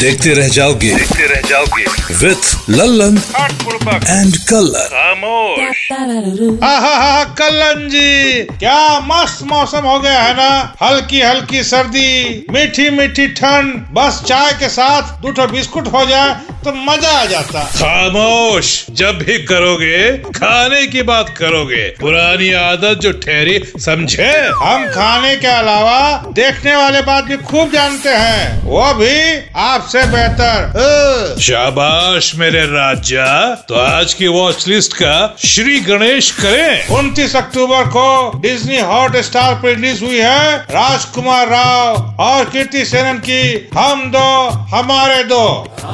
देखते रह जाओगे। देखते रह जाओगे। विथ लल्लन एंड कल्लन कल्लन जी क्या मस्त मौसम हो गया है ना? हल्की हल्की सर्दी मीठी मीठी ठंड बस चाय के साथ दो बिस्कुट हो जाए तो मज़ा आ जाता। खामोश। जब भी करोगे खाने की बात करोगे। पुरानी आदत जो ठहरी समझे? हम खाने के अलावा देखने वाले बात भी खूब जानते हैं। वो भी आपसे बेहतर। शाबाश मेरे राजा। तो आज की वॉच लिस्ट का श्री गणेश करें। उनतीस अक्टूबर को डिज्नी हॉट स्टार पर रिलीज़ हुई है राजकुमार राव और कीर्ति सेनन की हम दो हमारे दो।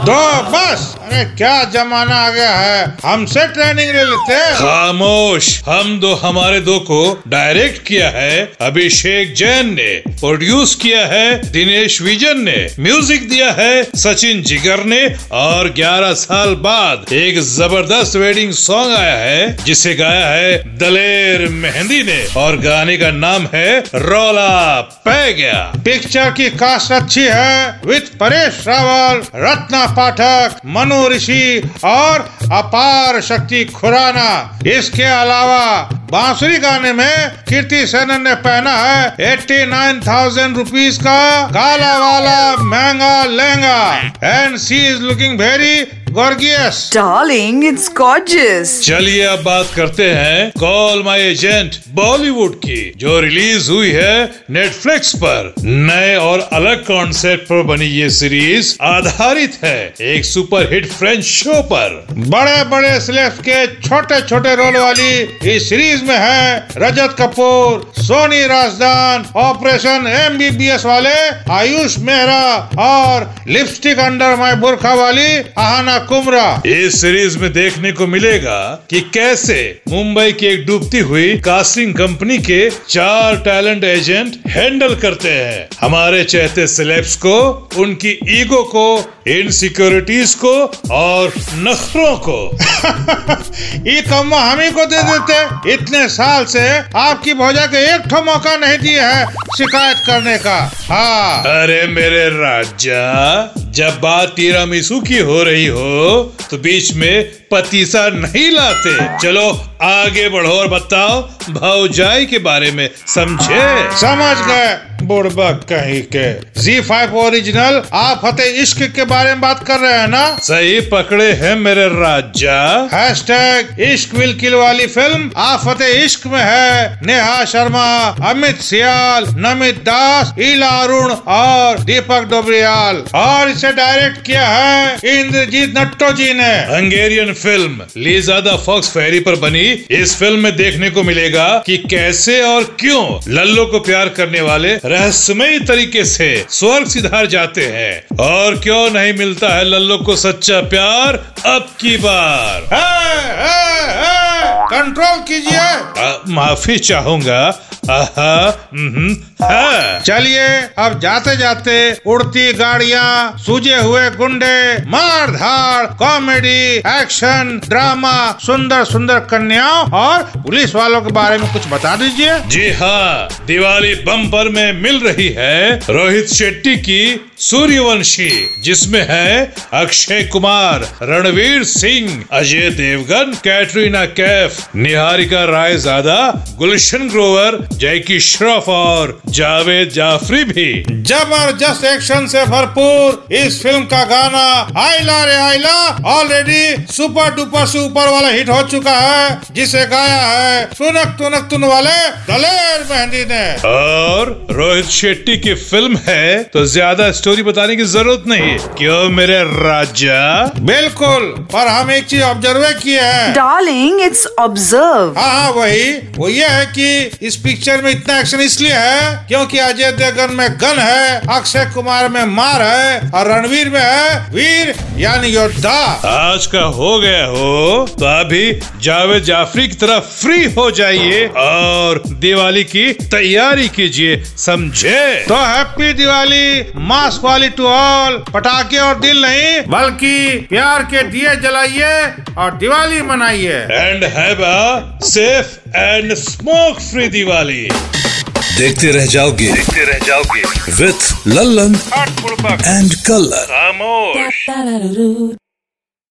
दो बस। अरे क्या जमाना आ गया है? हमसे ट्रेनिंग ले लेते। हैं खामोश। हम दो हमारे दो को डायरेक्ट किया है अभिषेक जैन ने प्रोड्यूस किया है दिनेश विजन ने म्यूज़िक दिया है सचिन जिगर ने और 11 साल बाद एक ज़बरदस्त वेडिंग सॉन्ग आया है जिसे गाया है दलेर मेहंदी ने और गाने का नाम है रोला पै गया। पिक्चर की कास्ट अच्छी है। विथ परेश रावल रत्ना पाठक। मनु ऋषि और अपार शक्ति खुराना। इसके अलावा बांसुरी गाने में कीर्ति सेनन ने पहना है एट्टी नाइन थाउज़ेंड रुपीज़ का काला वाला महँगा lehenga. And she is looking very gorgeous Darling, it's gorgeous. चलिए अब बात करते हैं कॉल माई एजेंट बॉलीवुड की जो रिलीज़ हुई है नेटफ्लिक्स पर। नए और अलग कॉन्सेप्ट पर बनी ये सीरीज़ आधारित है एक सुपर हिट फ्रेंच शो पर। बड़े बड़े स्लेब्स के छोटे छोटे रोल वाली इस सीरीज़ में है रजत कपूर सोनी राजदान ऑपरेशन एमबीबीएस वाले आयुष मेहरा और लिपस्टिक अंडर माय बुरखा वाली आहाना कुमरा। इस सीरीज़ में देखने को मिलेगा कि कैसे मुंबई की एक डूबती हुई कास्टिंग कंपनी के चार टैलेंट एजेंट हैंडल करते हैं। हमारे चहते सिलेब्स को उनकी ईगो को इनसिक्योरिटीज को और नखरों को। ये कम्मा हम ही को दे देते इतने साल से आपकी भौजा के एक ठो मौका नहीं दिया है शिकायत करने का। हाँ। अरे मेरे राजा जब बात टीरामिसू की हो रही हो तो बीच में पतीसा नहीं लाते। चलो, आगे बढ़ो और बताओ भावजाई के बारे में समझे। समझ गए। बुड़बक कहीं के। जी फाइव ओरिजिनल आप फतेह इश्क के बारे में बात कर रहे हैं ना? सही पकड़े हैं मेरे राजा। हैशटैग इश्क विल किल वाली फ़िल्म आप आफत इश्क में है। नेहा शर्मा अमित सियाल नमित दास ईला अरुण और दीपक डोबरियाल। और इसे डायरेक्ट किया है इंद्रजीत नट्टो जी ने। Hungarian film Liza the fox fairy पर बनी। इस फ़िल्म में देखने को मिलेगा कि कैसे और क्यों लल्लो को प्यार करने वाले रहस्यमयी तरीके से स्वर्ग सिधार जाते हैं। और क्यों नहीं मिलता है लल्लो को सच्चा प्यार? अब की बार। कंट्रोल कीजिए। माफ़ी चाहूँगा। आहा, हम्म, हाँ। चलिए अब जाते जाते उड़ती गाड़ियाँ सूजे हुए गुंडे मार धाड़ कॉमेडी एक्शन ड्रामा सुंदर सुंदर कन्याओं और पुलिस वालों के बारे में कुछ बता दीजिए। जी हाँ दिवाली बम्पर में मिल रही है रोहित शेट्टी की सूर्यवंशी जिसमें है अक्षय कुमार रणवीर सिंह अजय देवगन कैटरीना कैफ निहारिका राय ज़्यादा गुलशन ग्रोवर जैकी श्रॉफ और जावेद जाफरी भी। ज़बरदस्त एक्शन से भरपूर इस फ़िल्म का गाना Aila Re Aila already super duper super वाला हिट हो चुका है जिसे गाया है सुनक तुनक तुन वाले दलेर मेहंदी ने। और रोहित शेट्टी की फ़िल्म है तो ज़्यादा स्टोरी बताने की ज़रूरत नहीं। क्यों मेरे राजा? बिल्कुल पर हम एक चीज़ ऑब्ज़र्व किए हैं। Darling, it's ऑब्ज़र्व हाँ हाँ वही वो ये है कि इस पिक्चर में इतना एक्शन इसलिए है क्योंकि अजय देवगन में गन है अक्षय कुमार में मार है और रणवीर में है वीर यानी योद्धा। आज का हो गया हो तो अभी जावेद जाफरी की तरह फ्री हो जाइए और दिवाली की तैयारी कीजिए समझे? तो हैप्पी दिवाली मास्क वाली टू ऑल पटाखे और दिल नहीं बल्कि प्यार के दिए जलाइए और Diwali मनाइए। And have safe and smoke free Diwali. देखते रह जाओगे। देखते रह जाओगे। With Lallan and colour